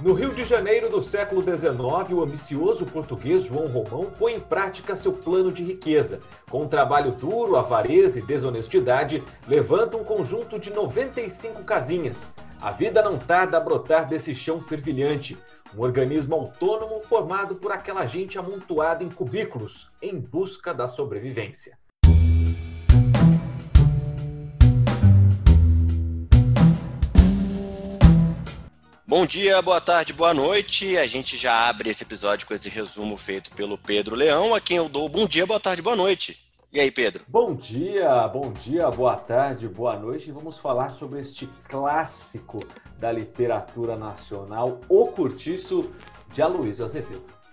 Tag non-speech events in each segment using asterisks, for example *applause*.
No Rio de Janeiro do século XIX, o ambicioso português João Romão põe em prática seu plano de riqueza. Com um trabalho duro, avareza e desonestidade, levanta um conjunto de 95 casinhas. A vida não tarda a brotar desse chão fervilhante. Um organismo autônomo formado por aquela gente amontoada em cubículos, em busca da sobrevivência. Bom dia, boa tarde, boa noite. A gente já abre esse episódio com esse resumo feito pelo Pedro Leão, a quem eu dou bom dia, boa tarde, boa noite. E aí, Pedro? Bom dia, bom dia, boa tarde, boa noite. vamos falar sobre este clássico da literatura nacional, O Curtiço de Aloysio Azevedo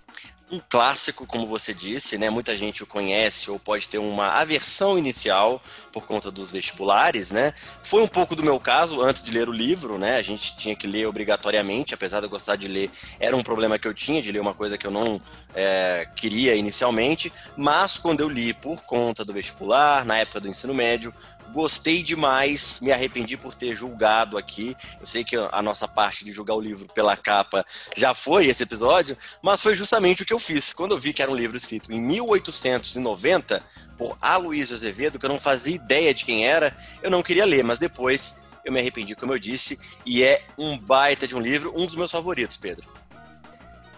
um clássico, como você disse, né? Muita gente o conhece ou pode ter uma aversão inicial por conta dos vestibulares, né? Foi um pouco do meu caso antes de ler o livro, né? A gente tinha que ler obrigatoriamente, apesar de eu gostar de ler, era um problema que eu tinha de ler uma coisa que eu não é, queria inicialmente, mas quando eu li por conta do vestibular, na época do ensino médio, Gostei demais, me arrependi por ter julgado aqui. Eu sei que a nossa parte de julgar o livro pela capa já foi esse episódio, mas foi justamente o que eu fiz. Quando eu vi que era um livro escrito em 1890 por Aloysio Azevedo, que eu não fazia ideia de quem era, eu não queria ler, mas depois eu me arrependi, como eu disse, e é um baita de um livro, um dos meus favoritos, Pedro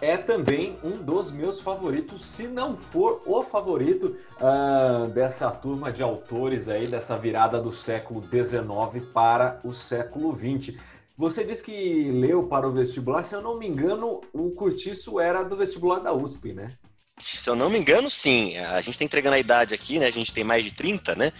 é também um dos meus favoritos, se não for o favorito uh, dessa turma de autores aí, dessa virada do século XIX para o século XX. Você disse que leu para o vestibular, se eu não me engano, o Curtiço era do vestibular da USP, né? Se eu não me engano, sim. A gente está entregando a idade aqui, né? A gente tem mais de 30, né?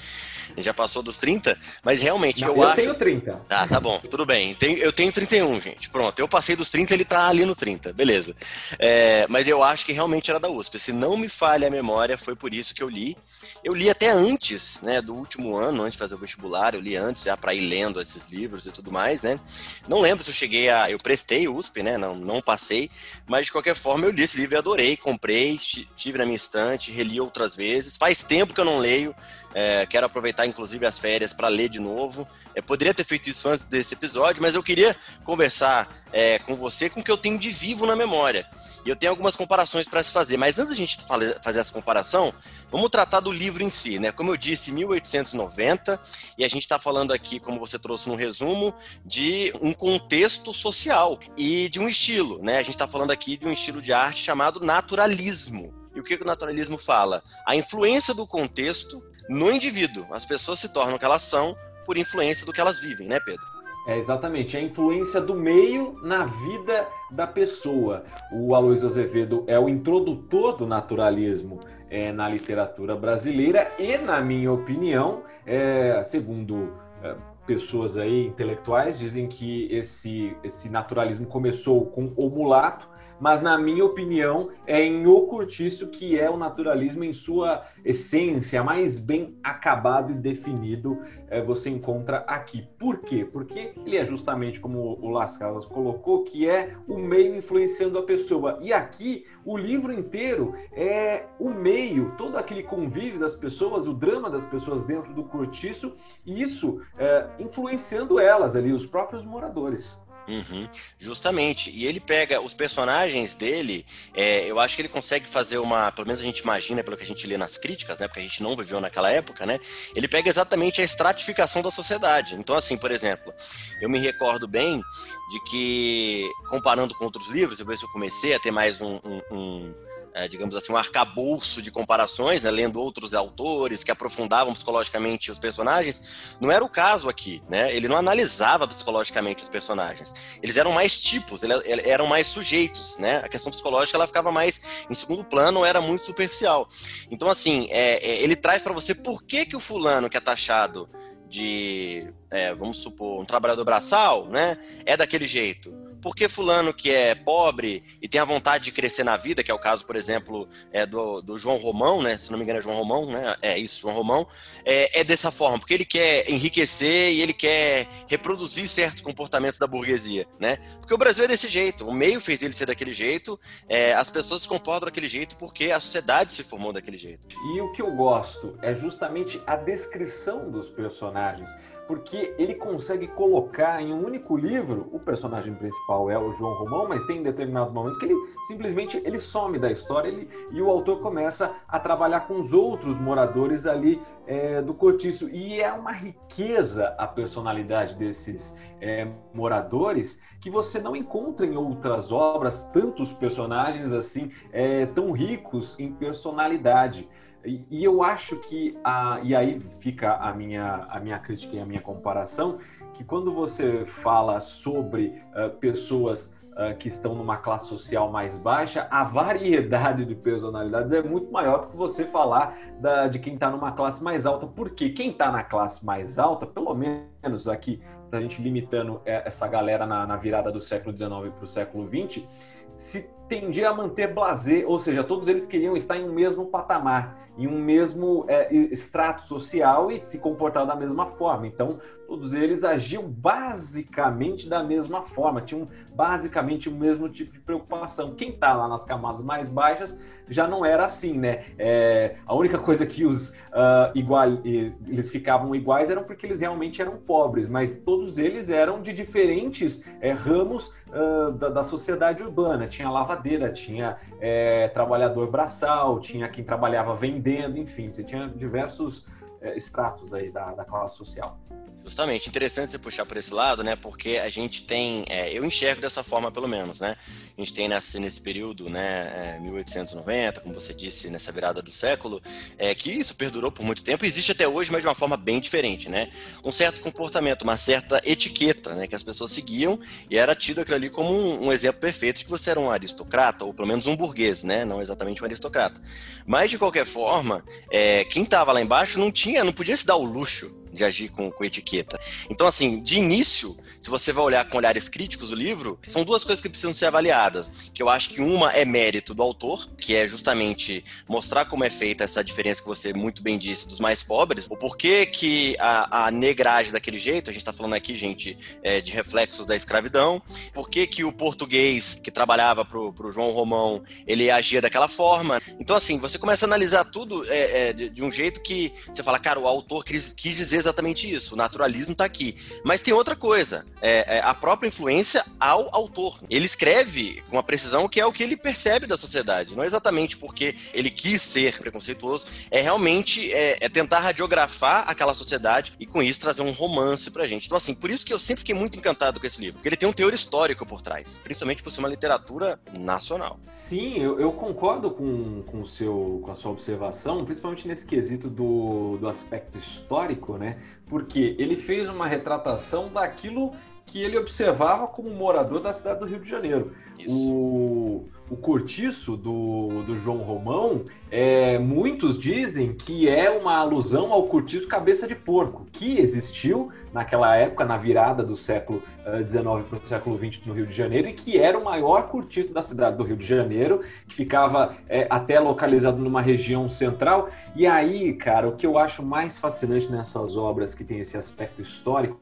já passou dos 30, mas realmente Não, eu, eu acho. Eu tenho 30. Ah, tá bom, tudo bem. Eu tenho 31, gente. Pronto, eu passei dos 30, ele tá ali no 30, beleza. É, mas eu acho que realmente era da USP. Se não me falha a memória, foi por isso que eu li. Eu li até antes, né, do último ano, antes de fazer o vestibular, eu li antes já para ir lendo esses livros e tudo mais, né? Não lembro se eu cheguei a. Eu prestei USP, né? Não, não passei, mas de qualquer forma eu li esse livro e adorei, comprei, tive na minha estante, reli outras vezes. Faz tempo que eu não leio. É, quero aproveitar, inclusive, as férias para ler de novo. É, poderia ter feito isso antes desse episódio, mas eu queria conversar é, com você com o que eu tenho de vivo na memória. E eu tenho algumas comparações para se fazer. Mas antes da gente fazer essa comparação, vamos tratar do livro em si. Né? Como eu disse, 1890, e a gente está falando aqui, como você trouxe no resumo, de um contexto social e de um estilo. Né? A gente está falando aqui de um estilo de arte chamado naturalismo. E o que, que o naturalismo fala? A influência do contexto no indivíduo. As pessoas se tornam o que elas são por influência do que elas vivem, né, Pedro? É exatamente, a influência do meio na vida da pessoa. O Aloysio Azevedo é o introdutor do naturalismo é, na literatura brasileira e, na minha opinião, é, segundo é, pessoas aí intelectuais, dizem que esse, esse naturalismo começou com o mulato mas na minha opinião é em O Curtiço que é o naturalismo em sua essência, mais bem acabado e definido é, você encontra aqui. Por quê? Porque ele é justamente como o Las Casas colocou, que é o meio influenciando a pessoa. E aqui o livro inteiro é o meio, todo aquele convívio das pessoas, o drama das pessoas dentro do cortiço, e isso é, influenciando elas ali, os próprios moradores. Uhum, justamente. E ele pega os personagens dele, é, eu acho que ele consegue fazer uma. Pelo menos a gente imagina, pelo que a gente lê nas críticas, né? Porque a gente não viveu naquela época, né? Ele pega exatamente a estratificação da sociedade. Então, assim, por exemplo, eu me recordo bem de que, comparando com outros livros, depois eu comecei a ter mais um, um, um é, digamos assim, um arcabouço de comparações, né, lendo outros autores que aprofundavam psicologicamente os personagens, não era o caso aqui, né? Ele não analisava psicologicamente os personagens. Eles eram mais tipos, eram mais sujeitos, né? A questão psicológica ela ficava mais em segundo plano, era muito superficial. Então, assim, é, é, ele traz para você por que, que o fulano que é taxado de, é, vamos supor, um trabalhador braçal, né, é daquele jeito porque fulano que é pobre e tem a vontade de crescer na vida, que é o caso, por exemplo, é do, do João Romão, né? Se não me engano é João Romão, né? É isso, João Romão. É, é dessa forma, porque ele quer enriquecer e ele quer reproduzir certos comportamentos da burguesia, né? Porque o Brasil é desse jeito, o meio fez ele ser daquele jeito, é, as pessoas se comportam daquele jeito porque a sociedade se formou daquele jeito. E o que eu gosto é justamente a descrição dos personagens porque ele consegue colocar em um único livro o personagem principal é o João Romão, mas tem um determinado momento que ele simplesmente ele some da história ele, e o autor começa a trabalhar com os outros moradores ali é, do cortiço. E é uma riqueza a personalidade desses é, moradores que você não encontra em outras obras tantos personagens assim é, tão ricos em personalidade. E, eu acho que, a, e aí fica a minha, a minha crítica e a minha comparação, que quando você fala sobre uh, pessoas uh, que estão numa classe social mais baixa, a variedade de personalidades é muito maior do que você falar da, de quem está numa classe mais alta. Porque quem está na classe mais alta, pelo menos aqui, a gente limitando é, essa galera na, na virada do século XIX para o século XX, se tendia a manter blazer, ou seja, todos eles queriam estar em um mesmo patamar, em um mesmo é, extrato social e se comportar da mesma forma. Então, todos eles agiam basicamente da mesma forma, tinham basicamente o mesmo tipo de preocupação. Quem está lá nas camadas mais baixas já não era assim, né? É, a única coisa que os uh, igual eles ficavam iguais eram porque eles realmente eram pobres, mas todos eles eram de diferentes é, ramos uh, da, da, sociedade urbana. Tinha lavadeira, tinha é, trabalhador braçal, tinha quem trabalhava vendendo, enfim, você tinha diversos é, estratos aí da, da classe social. Justamente, interessante você puxar por esse lado, né? Porque a gente tem, é, eu enxergo dessa forma pelo menos, né? A gente tem nesse, nesse período, né, é, 1890, como você disse, nessa virada do século, é, que isso perdurou por muito tempo, existe até hoje, mas de uma forma bem diferente, né? Um certo comportamento, uma certa etiqueta, né? Que as pessoas seguiam e era tido aquilo ali como um, um exemplo perfeito de que você era um aristocrata, ou pelo menos um burguês, né? Não exatamente um aristocrata. Mas, de qualquer forma, é, quem estava lá embaixo não tinha, não podia se dar o luxo de agir com, com etiqueta. Então, assim, de início, se você vai olhar com olhares críticos o livro, são duas coisas que precisam ser avaliadas. Que eu acho que uma é mérito do autor, que é justamente mostrar como é feita essa diferença que você muito bem disse dos mais pobres, o porquê que a, a negragem daquele jeito, a gente está falando aqui, gente, é, de reflexos da escravidão, por que que o português que trabalhava pro João Romão, ele agia daquela forma. Então, assim, você começa a analisar tudo é, é, de, de, um jeito que você fala, cara, o autor quis, quis dizer exatamente isso. O naturalismo está aqui. Mas tem outra coisa. É, é, a própria influência ao autor. Ele escreve com a precisão que é o que ele percebe da sociedade. Não é exatamente porque ele quis ser preconceituoso. É realmente é, é tentar radiografar aquela sociedade e com isso trazer um romance pra gente. Então, assim, por isso que eu sempre fiquei muito encantado com esse livro. Porque ele tem um teor histórico por trás. Principalmente por ser uma literatura nacional. Sim, eu, eu concordo com, com, o seu, com a sua observação, principalmente nesse quesito do, do aspecto histórico, né? Porque ele fez uma retratação daquilo que ele observava como morador da cidade do Rio de Janeiro. O, o cortiço do, do João Romão, é, muitos dizem que é uma alusão ao cortiço cabeça de porco, que existiu naquela época, na virada do século XIX uh, para o século XX no Rio de Janeiro, e que era o maior cortiço da cidade do Rio de Janeiro, que ficava é, até localizado numa região central. E aí, cara, o que eu acho mais fascinante nessas obras que tem esse aspecto histórico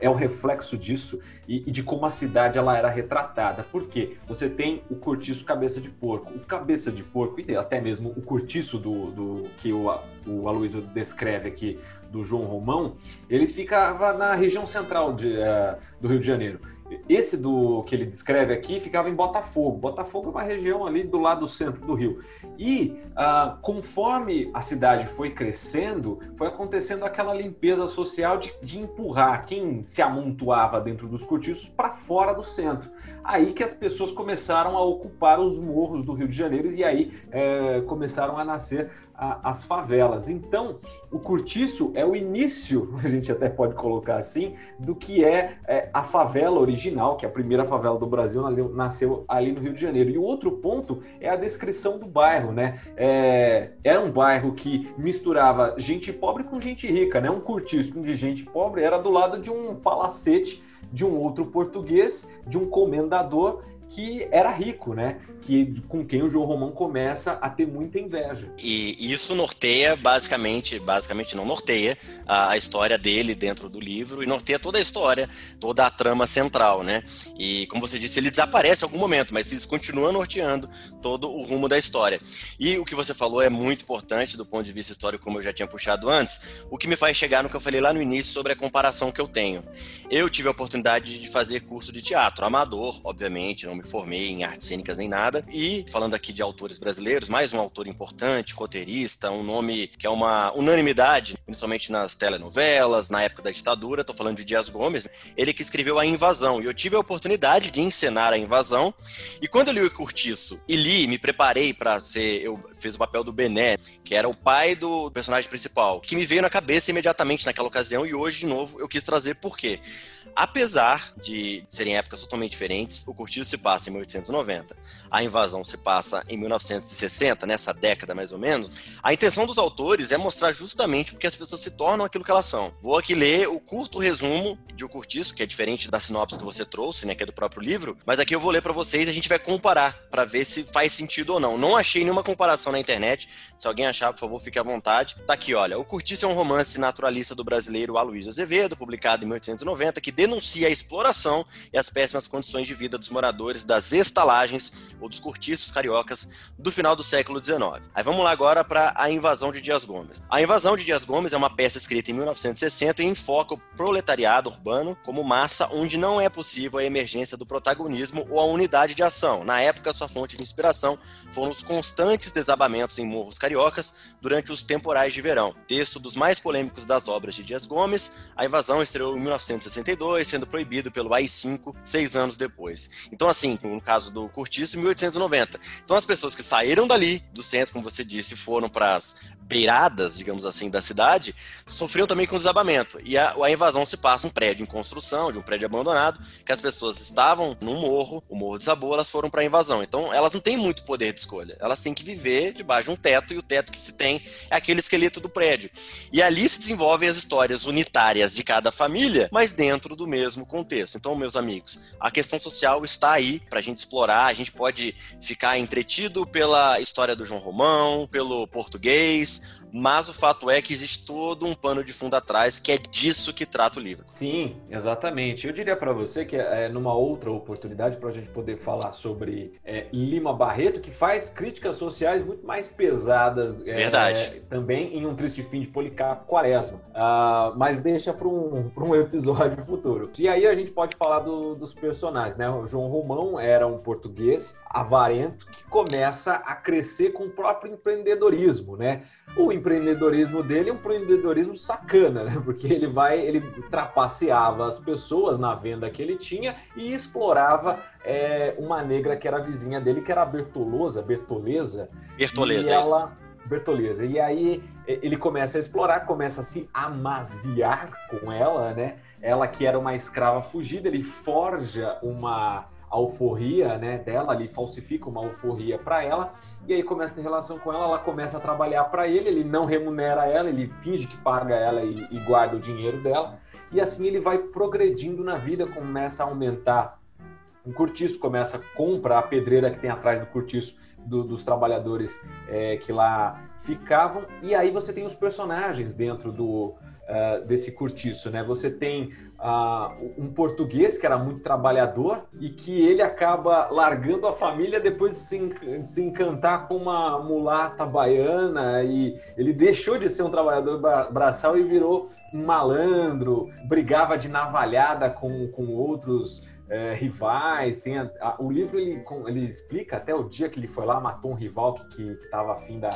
é o reflexo disso e, e de como a cidade ela era retratada. Por quê? Você tem o cortiço cabeça de porco. O cabeça de porco, e até mesmo o cortiço do, do que o, o Aloysio descreve aqui do João Romão, ele ficava na região central de, uh, do Rio de Janeiro. Esse do que ele descreve aqui ficava em Botafogo. Botafogo é uma região ali do lado do centro do Rio. E uh, conforme a cidade foi crescendo, foi acontecendo aquela limpeza social de, de empurrar quem se amontoava dentro dos cortiços para fora do centro. Aí que as pessoas começaram a ocupar os morros do Rio de Janeiro e aí é, começaram a nascer a, as favelas. Então, o cortiço é o início, *laughs* a gente até pode colocar assim, do que é, é a favela original, que é a primeira favela do Brasil nasceu ali no Rio de Janeiro. E o outro ponto é a descrição do bairro, né? É, era um bairro que misturava gente pobre com gente rica, né? Um cortiço de gente pobre era do lado de um palacete de um outro português, de um comendador que era rico, né? Que com quem o João Romão começa a ter muita inveja. E isso norteia basicamente, basicamente não norteia a, a história dele dentro do livro e norteia toda a história, toda a trama central, né? E como você disse, ele desaparece em algum momento, mas isso continua norteando todo o rumo da história. E o que você falou é muito importante do ponto de vista histórico, como eu já tinha puxado antes, o que me faz chegar no que eu falei lá no início sobre a comparação que eu tenho. Eu tive a oportunidade de fazer curso de teatro, amador, obviamente, não me formei em artes cênicas nem nada. E falando aqui de autores brasileiros, mais um autor importante, roteirista, um nome que é uma unanimidade, principalmente nas telenovelas, na época da ditadura, tô falando de Dias Gomes, ele que escreveu A Invasão. E eu tive a oportunidade de encenar a invasão. E quando eu li o Curtiço e li, me preparei para ser, eu fiz o papel do Bené, que era o pai do personagem principal, que me veio na cabeça imediatamente naquela ocasião e hoje de novo eu quis trazer por quê? Apesar de serem épocas totalmente diferentes, o Curtiço se passa em 1890, a invasão se passa em 1960, nessa década mais ou menos, a intenção dos autores é mostrar justamente porque as pessoas se tornam aquilo que elas são. Vou aqui ler o curto resumo de O Curtiço, que é diferente da sinopse que você trouxe, né, que é do próprio livro, mas aqui eu vou ler para vocês e a gente vai comparar para ver se faz sentido ou não. Não achei nenhuma comparação na internet, se alguém achar, por favor, fique à vontade. Tá aqui, olha, O Curtiço é um romance naturalista do brasileiro Aloysio Azevedo, publicado em 1890, que denuncia a exploração e as péssimas condições de vida dos moradores das estalagens ou dos cortiços cariocas do final do século XIX. Aí vamos lá agora para A Invasão de Dias Gomes. A Invasão de Dias Gomes é uma peça escrita em 1960 e enfoca o proletariado urbano como massa onde não é possível a emergência do protagonismo ou a unidade de ação. Na época, sua fonte de inspiração foram os constantes desabamentos em morros cariocas durante os temporais de verão. Texto dos mais polêmicos das obras de Dias Gomes, a invasão estreou em 1962, sendo proibido pelo AI-5 seis anos depois. Então, assim, no caso do Curtiço, 1890. Então, as pessoas que saíram dali, do centro, como você disse, foram para as beiradas, digamos assim, da cidade, sofriam também com desabamento. E a, a invasão se passa um prédio em construção, de um prédio abandonado, que as pessoas estavam num morro, o morro desabou, elas foram para a invasão. Então, elas não têm muito poder de escolha. Elas têm que viver debaixo de um teto, e o teto que se tem é aquele esqueleto do prédio. E ali se desenvolvem as histórias unitárias de cada família, mas dentro do mesmo contexto. Então, meus amigos, a questão social está aí para a gente explorar. A gente pode ficar entretido pela história do João Romão, pelo português, mas o fato é que existe todo um pano de fundo atrás que é disso que trata o livro. Sim, exatamente. Eu diria para você que é numa outra oportunidade para a gente poder falar sobre é, Lima Barreto, que faz críticas sociais muito mais pesadas. É, Verdade. também em um triste fim de Policarpo Quaresma. Uh, mas deixa para um, um episódio futuro. E aí a gente pode falar do, dos personagens, né? O João Romão era um português avarento que começa a crescer com o próprio empreendedorismo, né? O empreendedorismo dele é um empreendedorismo sacana, né? Porque ele vai, ele trapaceava as pessoas na venda que ele tinha e explorava é, uma negra que era vizinha dele, que era a Bertolosa, Bertoleza. Bertoleza, e ela, Bertoleza. E aí ele começa a explorar, começa a se amaziar com ela, né? Ela que era uma escrava fugida, ele forja uma alforria né, dela, ali falsifica uma alforria para ela, e aí começa a ter relação com ela, ela começa a trabalhar para ele, ele não remunera ela, ele finge que paga ela e, e, guarda o dinheiro dela, e assim ele vai progredindo na vida, começa a aumentar. Um cortiço começa, compra a pedreira que tem atrás do cortiço do, dos trabalhadores é, que lá ficavam, e aí você tem os personagens dentro do, uh, desse cortiço, né? Você tem uh, um português que era muito trabalhador e que ele acaba largando a família depois de se, se encantar com uma mulata baiana e ele deixou de ser um trabalhador braçal e virou um malandro, brigava de navalhada com, com outros é, rivais. Tem a, a, o livro ele, ele explica até o dia que ele foi lá, matou um rival que estava afim da,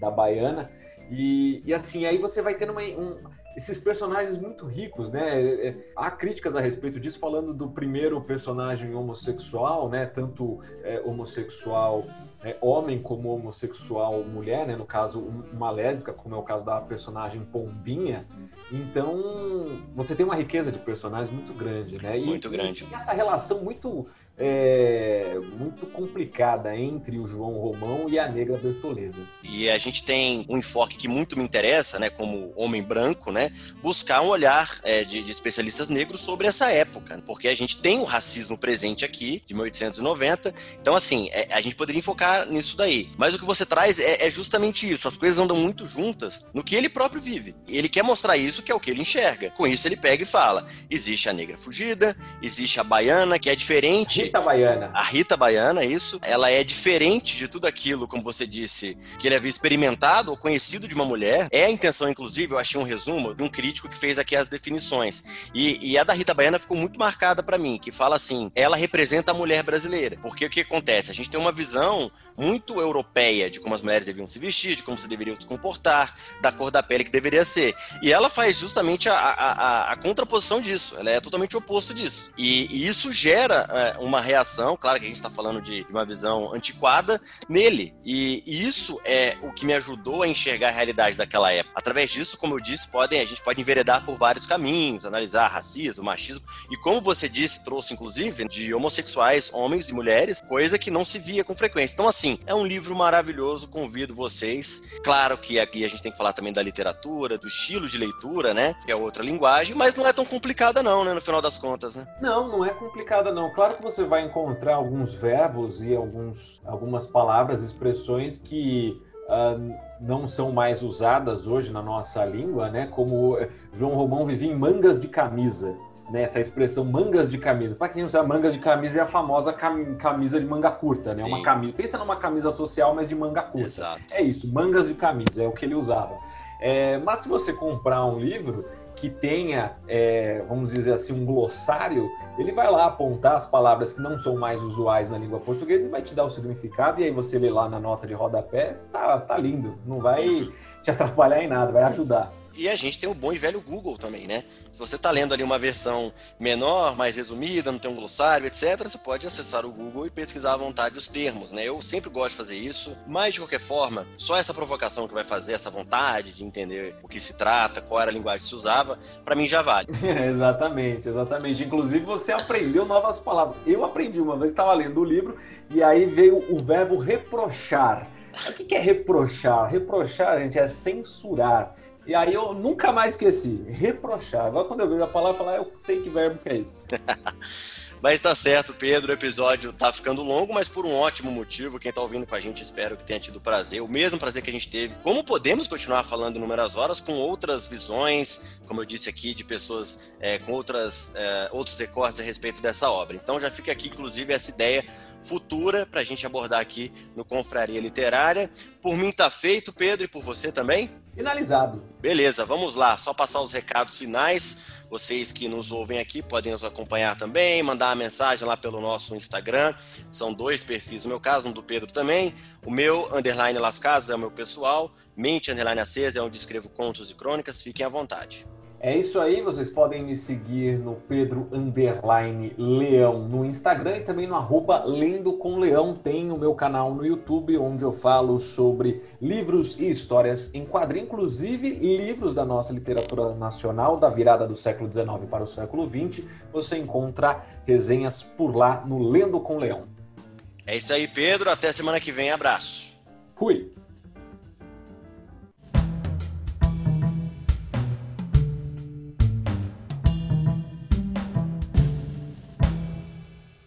da baiana. E, e assim, aí você vai tendo uma, um, esses personagens muito ricos, né? É, é, há críticas a respeito disso, falando do primeiro personagem homossexual, né? Tanto é, homossexual é, homem como homossexual mulher, né? No caso, uma lésbica, como é o caso da personagem Pombinha. Então, você tem uma riqueza de personagens muito grande, né? E, muito grande. E essa relação muito é, muito complicada entre o João Romão e a Negra Bertoleza. E a gente tem um enfoque que muito me interessa, né, como homem branco, né, buscar um olhar é, de, de, especialistas negros sobre essa época, porque a gente tem o racismo presente aqui, de 1890, então assim, é, a gente poderia enfocar nisso daí. Mas o que você traz é, é justamente isso, as coisas andam muito juntas no que ele próprio vive. Ele quer mostrar isso, que é o que ele enxerga. Com isso ele pega e fala, existe a negra fugida, existe a baiana, que é diferente Rita Baiana. A Rita Baiana, isso. Ela é diferente de tudo aquilo, como você disse, que ele havia experimentado ou conhecido de uma mulher. É a intenção, inclusive, eu achei um resumo de um crítico que fez aqui as definições. E, e a da Rita Baiana ficou muito marcada para mim, que fala assim: ela representa a mulher brasileira. Porque o que acontece? A gente tem uma visão muito europeia de como as mulheres deviam se vestir, de como se deveriam se comportar, da cor da pele que deveria ser. E ela faz justamente a, a, a, a contraposição disso. Ela é totalmente oposto disso. E, e isso gera é, uma reação, claro que a gente está falando de, de, uma visão antiquada, nele. E, e, isso é o que me ajudou a enxergar a realidade daquela época. Através disso, como eu disse, podem, a gente pode enveredar por vários caminhos, analisar racismo, machismo, e como você disse, trouxe inclusive de homossexuais, homens e mulheres, coisa que não se via com frequência. Então, assim, é um livro maravilhoso, convido vocês. Claro que aqui a gente tem que falar também da literatura, do estilo de leitura, né? Que é outra linguagem, mas não é tão complicada, não, né? No final das contas, né? Não, não é complicada, não. Claro que você vai encontrar alguns verbos e alguns, algumas palavras, expressões que uh, não são mais usadas hoje na nossa língua, né? Como eh, João Romão vivia em mangas de camisa. Né, essa expressão mangas de camisa. Para quem não sabe, mangas de camisa é a famosa camisa de manga curta, né? Sim. Uma camisa. Pensa numa camisa social, mas de manga curta. Exato. É isso, mangas de camisa, é o que ele usava. É, mas se você comprar um livro, que tenha, é, vamos dizer assim, um glossário, ele vai lá apontar as palavras que não são mais usuais na língua portuguesa e vai te dar o significado, e aí você lê lá na nota de rodapé, tá, tá lindo, não vai te atrapalhar em nada, vai ajudar. E a gente tem o bom e velho Google também, né? Se você está lendo ali uma versão menor, mais resumida, não tem um glossário, etc., você pode acessar o Google e pesquisar à vontade os termos, né? Eu sempre gosto de fazer isso, mas de qualquer forma, só essa provocação que vai fazer, essa vontade de entender o que se trata, qual era a linguagem que se usava, para mim já vale. *laughs* exatamente, exatamente. Inclusive você aprendeu novas palavras. Eu aprendi uma vez, estava lendo o livro e aí veio o verbo reprochar. O que é reprochar? Reprochar, gente, é censurar. E aí eu nunca mais esqueci. Reprochar. Agora quando eu vejo a palavra, falo, ah, eu sei que verbo que é esse. *laughs* Mas tá certo, Pedro. O episódio tá ficando longo, mas por um ótimo motivo. Quem tá ouvindo com a gente, espero que tenha tido prazer, o mesmo prazer que a gente teve. Como podemos continuar falando inúmeras horas com outras visões, como eu disse aqui, de pessoas é, com outras, é, outros recortes a respeito dessa obra. Então já fica aqui, inclusive, essa ideia futura para a gente abordar aqui no Confraria Literária. Por mim tá feito, Pedro, e por você também? Finalizado. Beleza, vamos lá. Só passar os recados finais. Vocês que nos ouvem aqui podem nos acompanhar também, mandar uma mensagem lá pelo nosso Instagram. São dois perfis, no meu caso, um do Pedro também. O meu, underline Las Casas, é o meu pessoal. Mente, underline Acesa, é onde escrevo contos e crônicas. Fiquem à vontade. É isso aí, vocês podem me seguir no Pedro Underline Leão no Instagram e também no arroba Lendo com Leão. Tem o meu canal no YouTube, onde eu falo sobre livros e histórias em quadrinho, inclusive livros da nossa literatura nacional, da virada do século XIX para o século XX. Você encontra resenhas por lá no Lendo com Leão. É isso aí, Pedro. Até semana que vem. Abraço. Fui.